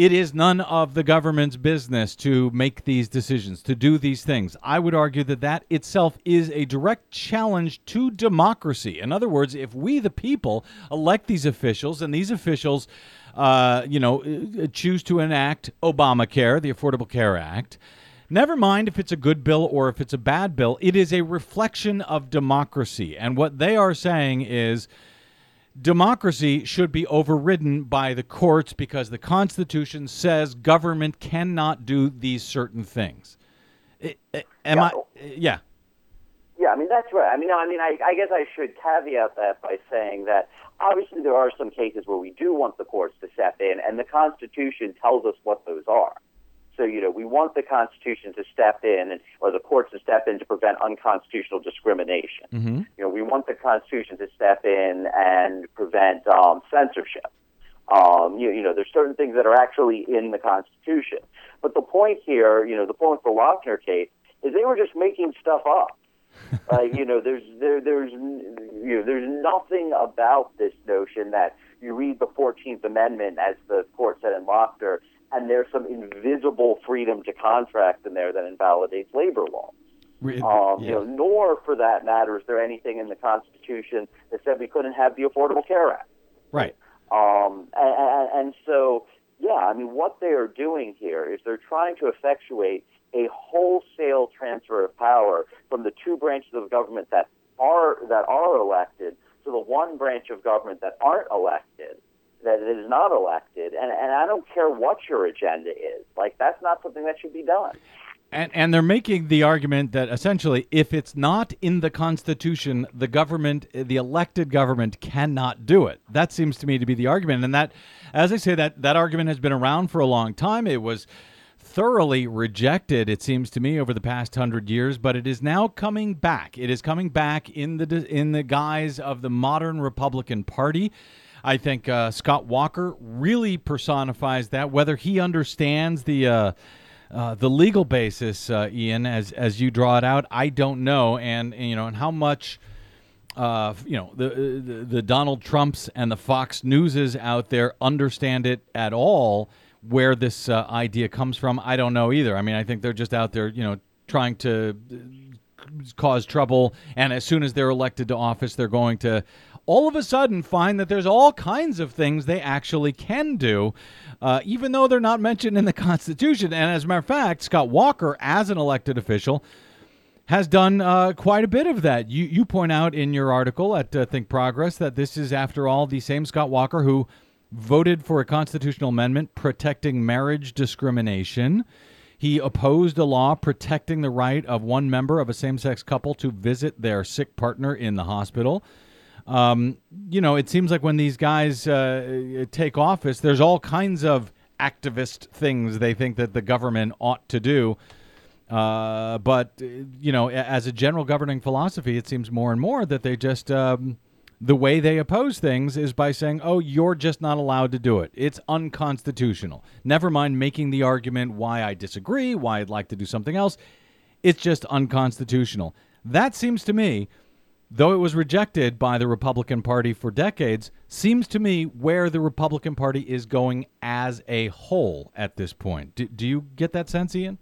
it is none of the government's business to make these decisions, to do these things. I would argue that that itself is a direct challenge to democracy. In other words, if we, the people, elect these officials and these officials, uh, you know, uh, choose to enact Obamacare, the Affordable Care Act, Never mind if it's a good bill or if it's a bad bill, it is a reflection of democracy. And what they are saying is democracy should be overridden by the courts because the Constitution says government cannot do these certain things. Am Yeah. I? Yeah. Yeah, I mean that's right. I mean, I mean, I, I guess I should caveat that by saying that obviously there are some cases where we do want the courts to step in, and the Constitution tells us what those are. So, you know, we want the Constitution to step in, and, or the courts to step in to prevent unconstitutional discrimination. Mm-hmm. You know, we want the Constitution to step in and prevent um, censorship. Um, you, you know, there's certain things that are actually in the Constitution. But the point here, you know, the point for Lochner case is they were just making stuff up. uh, you know, there's there there's you know there's nothing about this notion that you read the Fourteenth Amendment as the court said in Lochner, and there's some invisible freedom to contract in there that invalidates labor law. Um, yeah. You know, nor for that matter is there anything in the Constitution that said we couldn't have the Affordable Care Act. right. Um, and, and, and so, yeah, I mean, what they are doing here is they're trying to effectuate a wholesale transfer of power from the two branches of government that are that are elected to the one branch of government that aren't elected, that is not elected. And, and I don't care what your agenda is. Like, that's not something that should be done. And, and they're making the argument that essentially, if it's not in the Constitution, the government, the elected government, cannot do it. That seems to me to be the argument. And that, as I say, that that argument has been around for a long time. It was thoroughly rejected, it seems to me, over the past hundred years, but it is now coming back. It is coming back in the in the guise of the modern Republican Party. I think uh, Scott Walker really personifies that. Whether he understands the uh, uh, the legal basis, uh, Ian, as as you draw it out, I don't know, and, and, you know, and how much. Uh, you know the, the the Donald Trumps and the Fox Newses out there understand it at all. Where this uh, idea comes from, I don't know either. I mean, I think they're just out there, you know, trying to uh, cause trouble, and as soon as they're elected to office, they're going to all of a sudden find that there's all kinds of things they actually can do, uh, even though they're not mentioned in the Constitution. And as a matter of fact, Scott Walker, as an elected official, has done uh, quite a bit of that. You you point out in your article at uh, Think Progress that this is, after all, the same Scott Walker who voted for a constitutional amendment protecting marriage discrimination. He opposed a law protecting the right of one member of a same sex couple to visit their sick partner in the hospital. Um, you know, it seems like when these guys uh, take office, there's all kinds of activist things they think that the government ought to do. Uh, but uh, you know, as a general governing philosophy, it seems more and more that they just um, the way they oppose things is by saying, "Oh, you're just not allowed to do it. It's unconstitutional." Never mind making the argument why I disagree, why I'd like to do something else. It's just unconstitutional. That seems to me, though it was rejected by the Republican Party for decades, seems to me where the Republican Party is going as a whole at this point. Do, do you get that sense, Ian?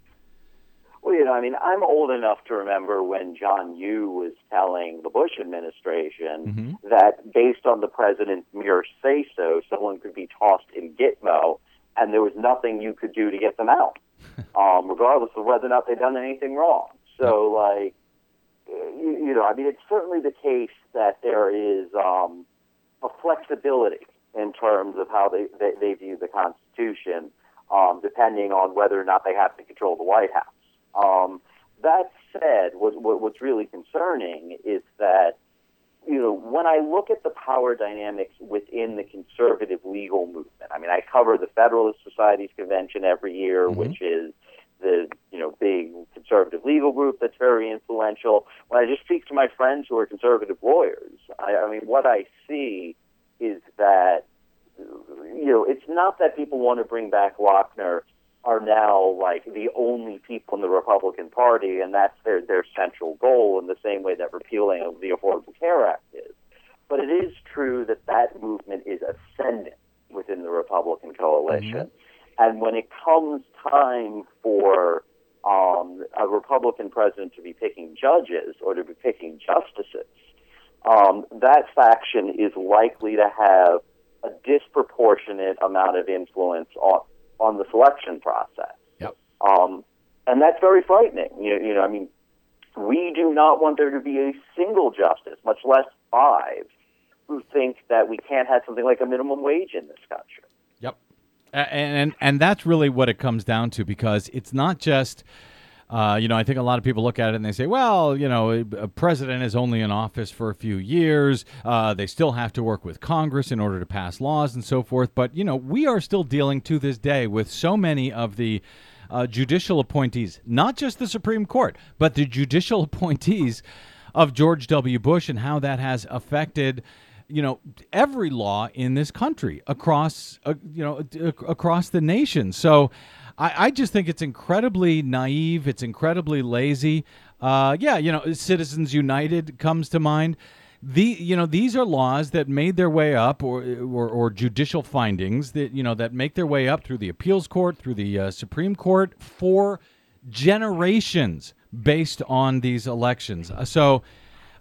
Well, you know, I mean, I'm old enough to remember when John Yoo was telling the Bush administration that based on the president's mere say so, someone could be tossed in Gitmo and there was nothing you could do to get them out, um, regardless of whether or not they'd done anything wrong. So, like, you, you know, I mean, it's certainly the case that there is um, a flexibility in terms of how they, they, they view the Constitution, um, depending on whether or not they have to control the White House. Um, that said, what, what, what's really concerning is that, you know, when I look at the power dynamics within the conservative legal movement, I mean, I cover the Federalist Society's convention every year, which is the you know big conservative legal group that's very influential. When I just speak to my friends who are conservative lawyers, I, I mean, what I see is that you know it's not that people want to bring back Lochner are now like the only people in the Republican Party, and that's their their central goal in the same way that repealing the Affordable Care Act is. But it is true that that movement is ascendant within the Republican coalition. Mm-hmm. And when it comes time for um, a Republican president to be picking judges or to be picking justices, um, that faction is likely to have a disproportionate amount of influence on, on the selection process. Yep. Um, and that's very frightening. You, you know, I mean, we do not want there to be a single justice, much less five, who think that we can't have something like a minimum wage in this country. And and that's really what it comes down to because it's not just Uh, you know, I think a lot of people look at it and they say, well, you know, a president is only in office for a few years. Uh, they still have to work with Congress in order to pass laws and so forth. But, you know, we are still dealing to this day with so many of the uh, judicial appointees, not just the Supreme Court, but the judicial appointees of George W. Bush and how that has affected you know every law in this country across uh, you know across the nation so I, I just think it's incredibly naive. It's incredibly lazy. Uh, yeah, you know, Citizens United comes to mind. The you know these are laws that made their way up, or, or, or judicial findings that you know that make their way up through the appeals court, through the uh, Supreme Court for generations based on these elections. So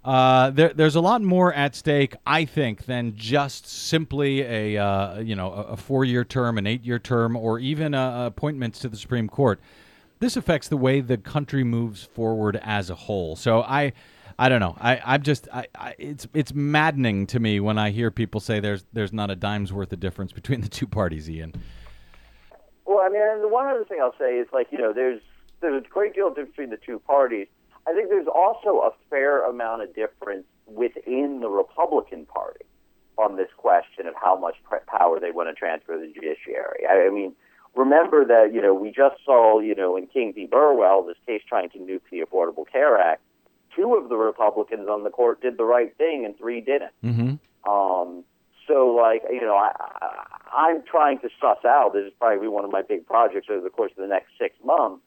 uh, there, there's a lot more at stake, I think, than just simply a uh, you know a four-year term, an eight-year term, or even uh, appointments to the Supreme Court. This affects the way the country moves forward as a whole. So I, I don't know. I, I'm just I, I, it's it's maddening to me when I hear people say there's there's not a dime's worth of difference between the two parties, Ian. Well, I mean, the one other thing I'll say is like you know there's there's a great deal of difference between the two parties I think there's also a fair amount of difference within the Republican Party on this question of how much power they want to transfer to the judiciary. I, mean, remember that you know we just saw you know in King v. Burwell this case trying to nuke the Affordable Care Act. Two of the Republicans on the court did the right thing, and three didn't. Mm-hmm. Um, so, like you know, I, I, I'm trying to suss out. This is probably one of my big projects over the course of the next six months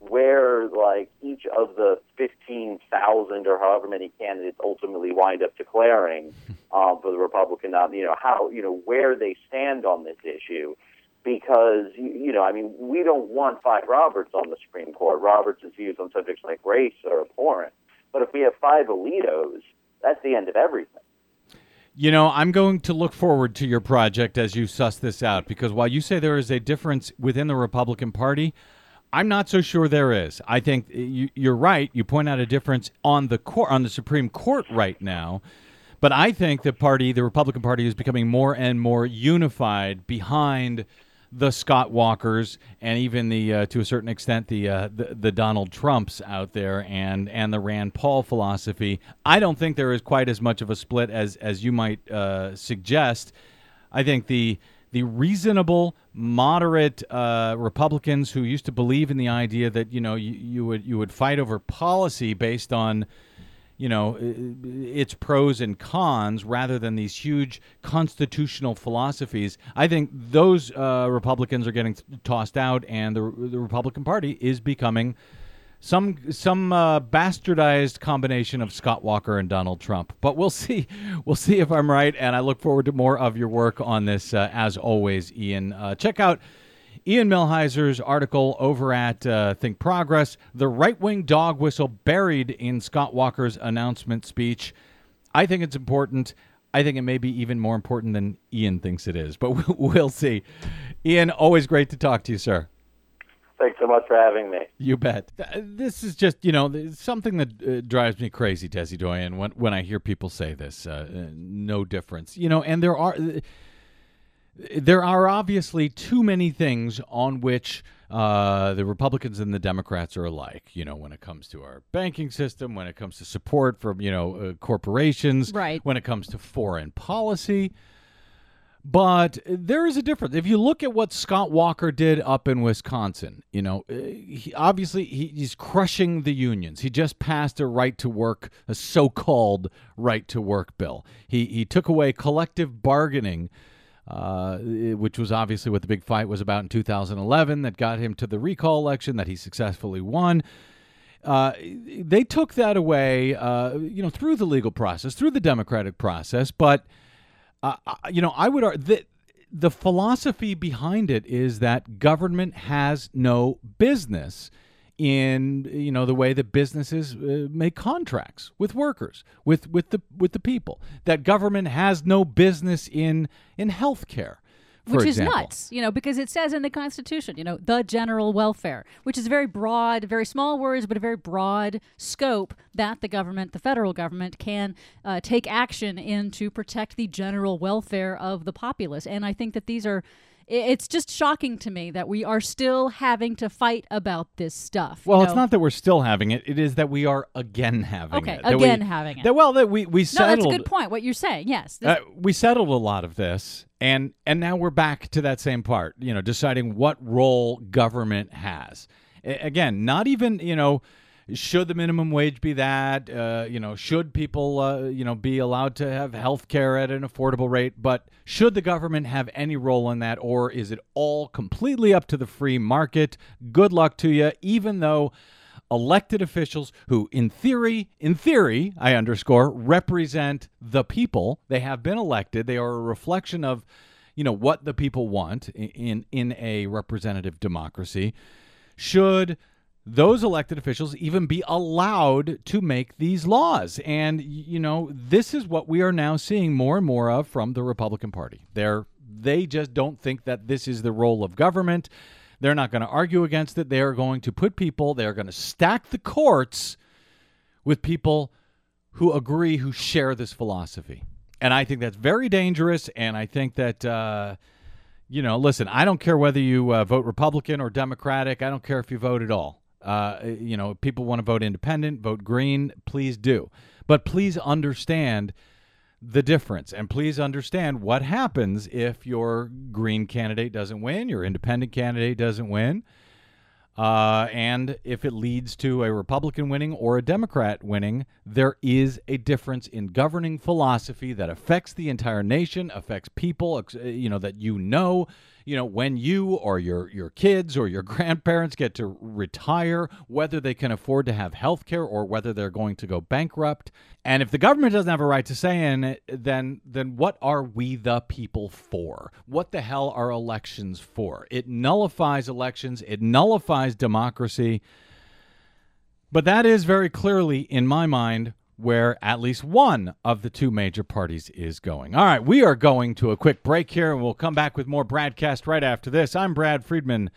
where like each of the 15,000 or however many candidates ultimately wind up declaring um, for the Republican, you know, how, you know, where they stand on this issue. Because, you know, I mean, we don't want five Roberts on the Supreme Court. Roberts' views on subjects like race are abhorrent. But if we have five Alitos, that's the end of everything. You know, I'm going to look forward to your project as you suss this out because while you say there is a difference within the Republican Party, I'm not so sure there is. I think you, are right. You point out a difference on the court, on the Supreme Court right now, but I think the party, the Republican Party, is becoming more and more unified behind the Scott Walkers and even the, uh, to a certain extent, the, uh, the, the Donald Trumps out there and and the Rand Paul philosophy. I don't think there is quite as much of a split as as you might uh, suggest. I think the the reasonable, moderate uh, Republicans who used to believe in the idea that you know you, you would you would fight over policy based on you know its pros and cons rather than these huge constitutional philosophies. I think those uh, Republicans are getting tossed out, and the the Republican Party is becoming some some uh, bastardized combination of Scott Walker and Donald Trump. But we'll see. We'll see if I'm right, and I look forward to more of your work on this. Uh, as always, Ian, uh, check out. Ian Millhiser's article over at uh, Think Progress, the right wing dog whistle buried in Scott Walker's announcement speech. I think it's important. I think it may be even more important than Ian thinks it is, but we'll see. Ian, always great to talk to you, sir. Thanks so much for having me. You bet. This is just, you know, something that uh, drives me crazy, Desi Doyen, when, when I hear people say this. Uh, uh, no difference. You know, and there are. There are obviously too many things on which uh, the Republicans and the Democrats are alike. You know, when it comes to our banking system, when it comes to support from you know uh, corporations, right? When it comes to foreign policy, but there is a difference. If you look at what Scott Walker did up in Wisconsin, you know, uh, he, obviously he, he's crushing the unions. He just passed a right to work, a so-called right to work bill. He he took away collective bargaining. Uh, which was obviously what the big fight was about in 2011 that got him to the recall election that he successfully won. Uh, they took that away, uh, you know, through the legal process, through the democratic process, but uh, you know, I would argue that the philosophy behind it is that government has no business in you know the way that businesses uh, make contracts with workers with with the with the people that government has no business in in healthcare which example. is nuts, you know, because it says in the Constitution, you know, the general welfare, which is very broad, very small words, but a very broad scope that the government, the federal government, can uh, take action in to protect the general welfare of the populace. And I think that these are It's just shocking to me that we are still having to fight about this stuff. Well, it's not that we're still having it; it is that we are again having Okay, it. We- again having it. That, well, that we we No, that's a good point. What you're saying, yes. This- Uh, we settled a lot of this, and and now we're back to that same part. You know, deciding what role government has. Again, not even you know. Should the minimum wage be that? Uh, you know, should people, uh, you know, be allowed to have health care at an affordable rate? But should the government have any role in that, or is it all completely up to the free market? Good luck to you. Even though elected officials who in theory in theory i underscore represent the people they have been elected they are a reflection of you know what the people want in in a representative democracy should those elected officials even be allowed to make these laws. And you know this is what we are now seeing more and more of from the republican party. They're they just don't think that this is the role of government. They're not going to argue against it. They are going to put people they are going to stack the courts with people who agree who share this philosophy. And i think that's very dangerous and i think that uh, you know, listen, I don't care whether you uh, vote Republican or Democratic. I don't care if you vote at all. Uh, you know, people want to vote independent, vote green, please do. But please understand the difference and please understand what happens if your green candidate doesn't win, your independent candidate doesn't win. Uh, and if it leads to a Republican winning or a Democrat winning, there is a difference in governing philosophy that affects the entire nation, affects people, you know, that you know. You know, when you or your your kids or your grandparents get to retire, whether they can afford to have health care or whether they're going to go bankrupt. And if the government doesn't have a right to say in it, then then what are we the people for? What the hell are elections for? It nullifies elections, it nullifies democracy. But that is very clearly, in my mind, where at least one of the two major parties is going. All right, we are going to a quick break here, and we'll come back with more BradCast right after this. I'm Brad Friedman.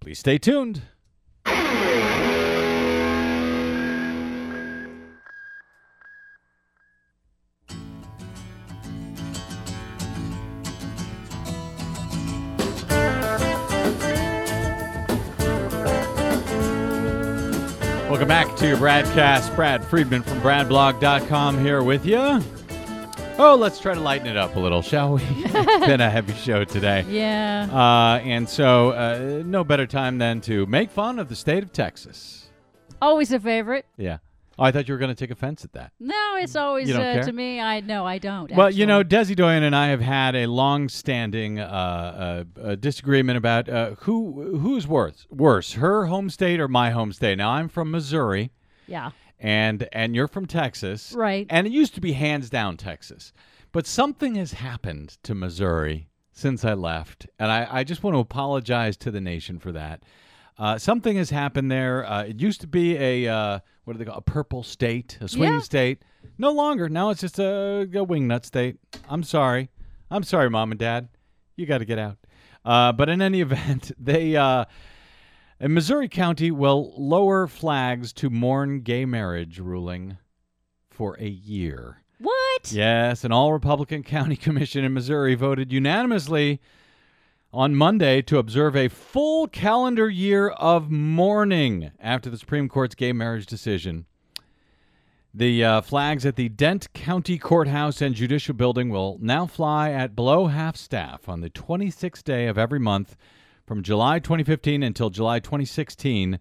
Please stay tuned. Welcome back to your Bradcast. Brad Friedman from BradBlog.com here with you. Oh, let's try to lighten it up a little, shall we? it's been a heavy show today. yeah. Uh, and so, uh, no better time than to make fun of the state of Texas. always a favorite. Yeah. I thought you were going to take offense at that. No, it's always You don't uh, care? to me. I no, I don't. Well, you know, actually. Desi Doyen and I have had a long-standing uh, uh, uh, disagreement about uh, who who's worse, worse, her home state or my home state. Now, I'm from Missouri, yeah. and and you're from Texas, Right. And it used to be hands down Texas, but something has happened to Missouri since I left, and I, I just want to apologize to the nation for that. Uh, something has happened there. Uh, it used to be a uh, what do they call a purple state, a swing Yeah. state. No longer. Now it's just a, a wingnut state. I'm sorry. I'm sorry, mom and dad. You got to get out. Uh, but in any event, they uh, a Missouri county will lower flags to mourn gay marriage ruling for a year. What? Yes, an all Republican county commission in Missouri voted unanimously on Monday to observe a full calendar year of mourning after the Supreme Court's gay marriage decision. The uh, flags at the Dent County Courthouse and Judicial Building will now fly at below half staff on the 26th day of every month from July 2015 until July 2016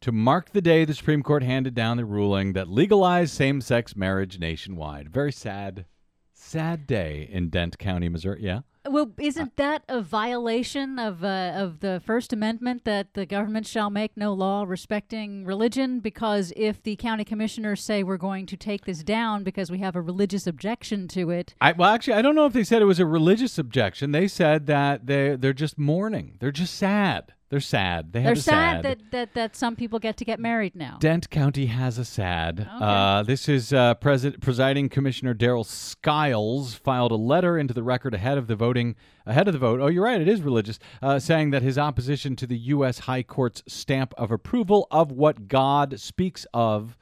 to mark the day the Supreme Court handed down the ruling that legalized same sex marriage nationwide. Very sad, sad day in Dent County, Missouri. Yeah. Well, isn't that a violation of uh, of the First Amendment that the government shall make no law respecting religion? Because if the county commissioners say we're going to take this down because we have a religious objection to it, I, well, actually, I don't know if they said it was a religious objection. They said that they they're just mourning. They're just sad. They're sad. They have they're a sad that, that that some people get to get married now. Dent County has a sad. Uh, this is uh, President, presiding Commissioner Daryl Skiles filed a letter into the record ahead of the voting ahead of the vote. Oh, you're right, it is religious, uh, saying that his opposition to the U.S. High Court's stamp of approval of what God speaks of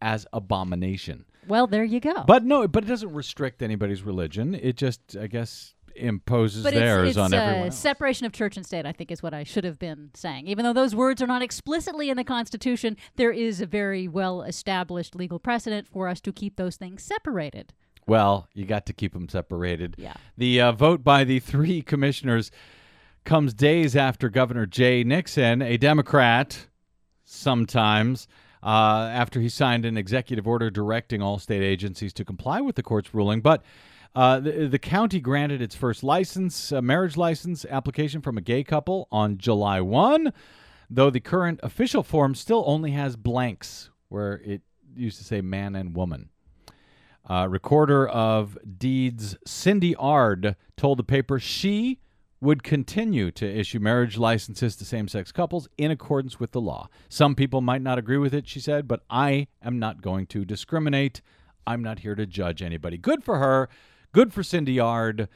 as abomination. well, there you go. But no, but it doesn't restrict anybody's religion. It just, I guess, imposes But theirs it's, it's on everyone uh, else. separation of church and state. I think is what I should have been saying. Even though those words are not explicitly in the Constitution, there is a very well established legal precedent for us to keep those things separated. Well, you got to keep them separated. Yeah. The uh, vote by the three commissioners comes days after Governor Jay Nixon, a Democrat, sometimes, uh, after he signed an executive order directing all state agencies to comply with the court's ruling. But uh, the, the county granted its first license, uh, marriage license application from a gay couple on July 1, though the current official form still only has blanks where it used to say man and woman. Uh, recorder of deeds Cindy Ard told the paper she would continue to issue marriage licenses to same sex couples in accordance with the law. Some people might not agree with it, she said, but I am not going to discriminate. I'm not here to judge anybody. Good for her. Good for Cindy Ard.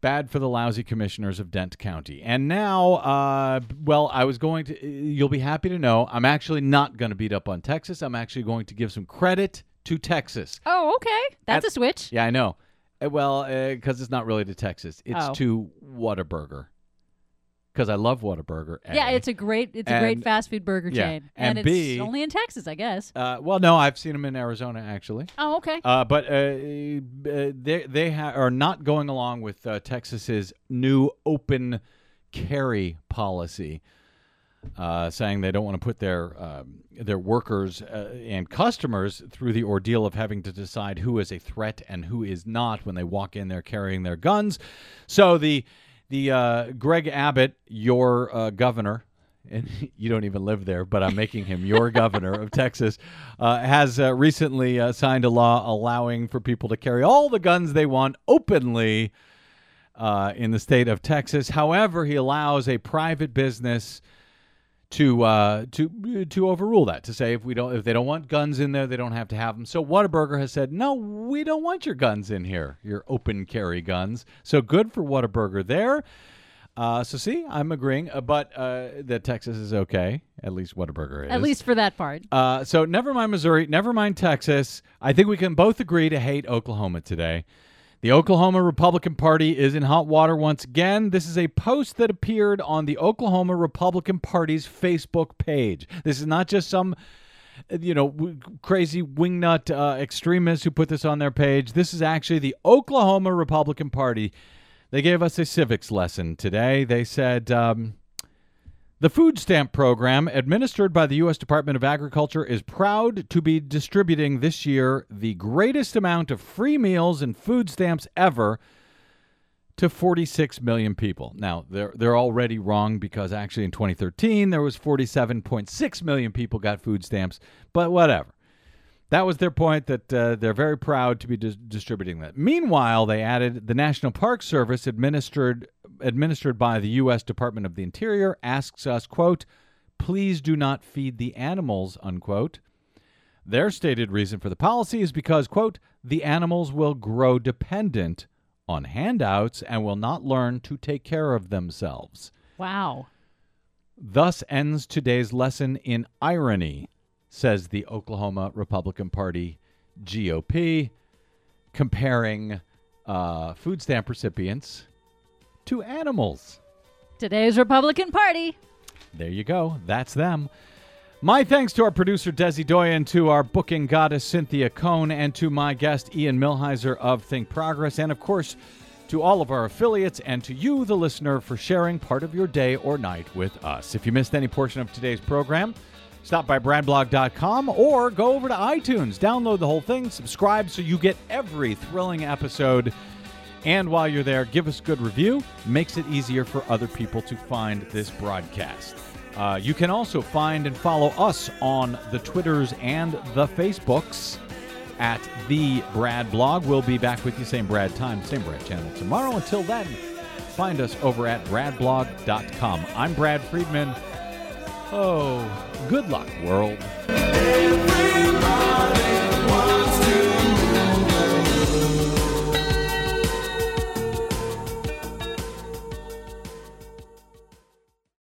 Bad for the lousy commissioners of Dent County. And now, uh, well, I was going to, you'll be happy to know, I'm actually not going to beat up on Texas. I'm actually going to give some credit to Texas. Oh, okay, that's At- a switch. Yeah, I know. Uh, Well, because it's not really to Texas, it's Oh. to Whataburger. Because I love Whataburger. A. Yeah, it's a great it's a great fast food burger yeah, chain, and it's B- only in Texas, I guess. Uh, well, no, I've seen them in Arizona actually. Oh, okay. Uh, but uh, uh, they they ha- are not going along with uh, Texas's new open carry policy, uh, saying they don't want to put their um, their workers uh, and customers through the ordeal of having to decide who is a threat and who is not when they walk in there carrying their guns. So the the uh, Greg Abbott, your uh, governor, and you don't even live there, but I'm making him your governor of Texas, uh, has uh, recently uh, signed a law allowing for people to carry all the guns they want openly uh, in the state of Texas. However, he allows a private business to uh, to to overrule that to say if we don't if they don't want guns in there they don't have to have them. So Whataburger has said no, we don't want your guns in here, your open carry guns. So good for Whataburger there. Uh, so see, I'm agreeing, uh, but uh, that Texas is okay. At least Whataburger is. At least for that part. Uh, so never mind Missouri, never mind Texas. I think we can both agree to hate Oklahoma today. The Oklahoma Republican Party is in hot water once again. This is a post that appeared on the Oklahoma Republican Party's Facebook page. This is not just some you know, crazy wingnut uh, extremists who put this on their page. This is actually the Oklahoma Republican Party. They gave us a civics lesson today. They said um, the food stamp program administered by the U.S. Department of Agriculture is proud to be distributing this year the greatest amount of free meals and food stamps ever to 46 million people. Now, they're they're already wrong because actually in 2013 there was 47.6 million people got food stamps, but whatever. That was their point that uh, they're very proud to be dis- distributing that. Meanwhile, they added the National Park Service administered administered by the US Department of the Interior asks us, quote, "Please do not feed the animals," unquote. Their stated reason for the policy is because, quote, the animals will grow dependent on handouts and will not learn to take care of themselves. Wow. Thus ends today's lesson in irony, says the Oklahoma Republican Party GOP, comparing uh, food stamp recipients to animals. Today's Republican Party. There you go. That's them. My thanks to our producer Desi Doyen, to our booking goddess Cynthia Cohn, and to my guest Ian Millhiser of Think Progress, and of course to all of our affiliates and to you, the listener, for sharing part of your day or night with us. If you missed any portion of today's program, stop by bradblog.com or go over to iTunes, download the whole thing, subscribe so you get every thrilling episode. And while you're there, give us a good review. Makes it easier for other people to find this broadcast. Uh, you can also find and follow us on the Twitters and the Facebooks at the Brad Blog. We'll be back with you same Brad time, same Brad channel tomorrow. Until then, find us over at bradblog.com. I'm Brad Friedman. Oh, good luck, world. Every